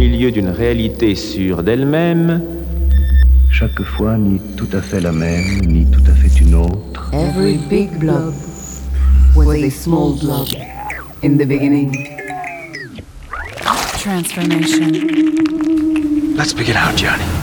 milieu d'une réalité sûre d'elle-même, chaque fois ni tout à fait la même, ni tout à fait une autre. Every big blob was a small blob in the beginning. Transformation. Let's begin our journey.